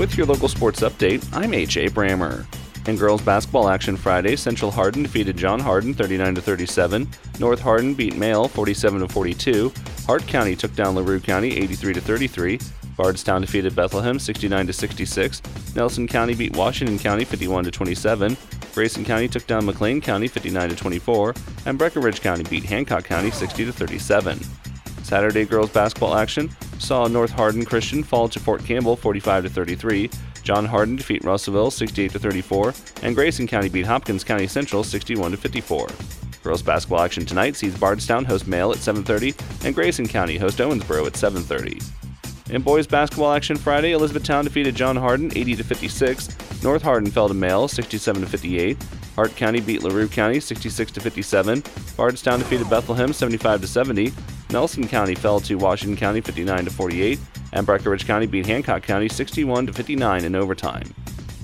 With your local sports update, I'm A.J. Brammer. In girls basketball action Friday, Central Hardin defeated John Hardin 39 to 37. North Hardin beat Male 47 to 42. Hart County took down LaRue County 83 to 33. Bardstown defeated Bethlehem 69 to 66. Nelson County beat Washington County 51 to 27. Grayson County took down McLean County 59 to 24, and Breckinridge County beat Hancock County 60 to 37. Saturday girls basketball action saw North Hardin Christian fall to Fort Campbell 45 33. John Hardin defeat Russellville 68 34, and Grayson County beat Hopkins County Central 61 54. Girls basketball action tonight sees Bardstown host Male at 7:30 and Grayson County host Owensboro at 7:30. In boys basketball action Friday, Elizabethtown defeated John Hardin 80 to 56. North Hardin fell to Male 67 to 58. Hart County beat LaRue County 66 to 57. Bardstown defeated Bethlehem 75 to 70. Nelson County fell to Washington County 59 to 48, and Breckinridge County beat Hancock County 61 to 59 in overtime.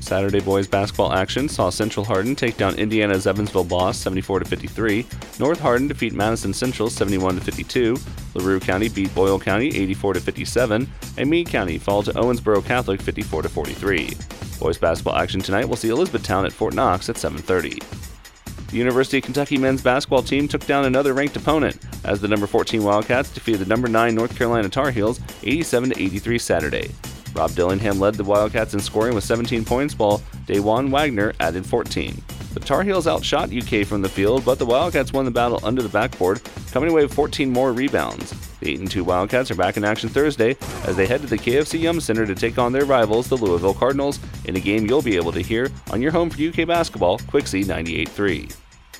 Saturday boys basketball action saw Central Hardin take down Indiana's Evansville Bosse 74 to 53. North Hardin defeat Madison Central 71 to 52. LaRue County beat Boyle County 84 to 57, and Meade County fall to Owensboro Catholic 54 to 43. Boys basketball action tonight will see Elizabethtown at Fort Knox at 7:30. The University of Kentucky men's basketball team took down another ranked opponent as the number 14 Wildcats defeated the number 9 North Carolina Tar Heels 87 83 Saturday. Rob Dillingham led the Wildcats in scoring with 17 points, while D.J. Wagner added 14. The Tar Heels outshot UK from the field, but the Wildcats won the battle under the backboard, coming away with 14 more rebounds. The 8 2 Wildcats are back in action Thursday as they head to the KFC Yum Center to take on their rivals, the Louisville Cardinals, in a game you'll be able to hear on your home for UK basketball, Quixie 98.3.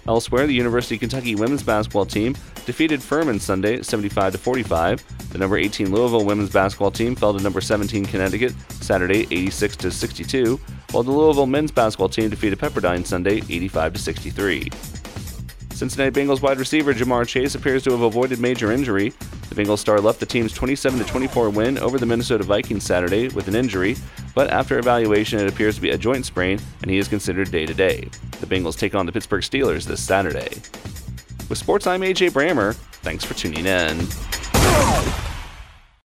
Elsewhere, the University of Kentucky women's basketball team defeated Furman Sunday 75 to 45. The number 18 Louisville women's basketball team fell to number 17 Connecticut Saturday 86 to 62, while the Louisville men's basketball team defeated Pepperdine Sunday 85 to 63. Cincinnati Bengals wide receiver Ja'Marr Chase appears to have avoided major injury. The Bengals star left the team's 27 24 win over the Minnesota Vikings Saturday with an injury, but after evaluation, it appears to be a joint sprain, and he is considered day to day. The Bengals take on the Pittsburgh Steelers this Saturday. With sports, I'm AJ Brammer. Thanks for tuning in.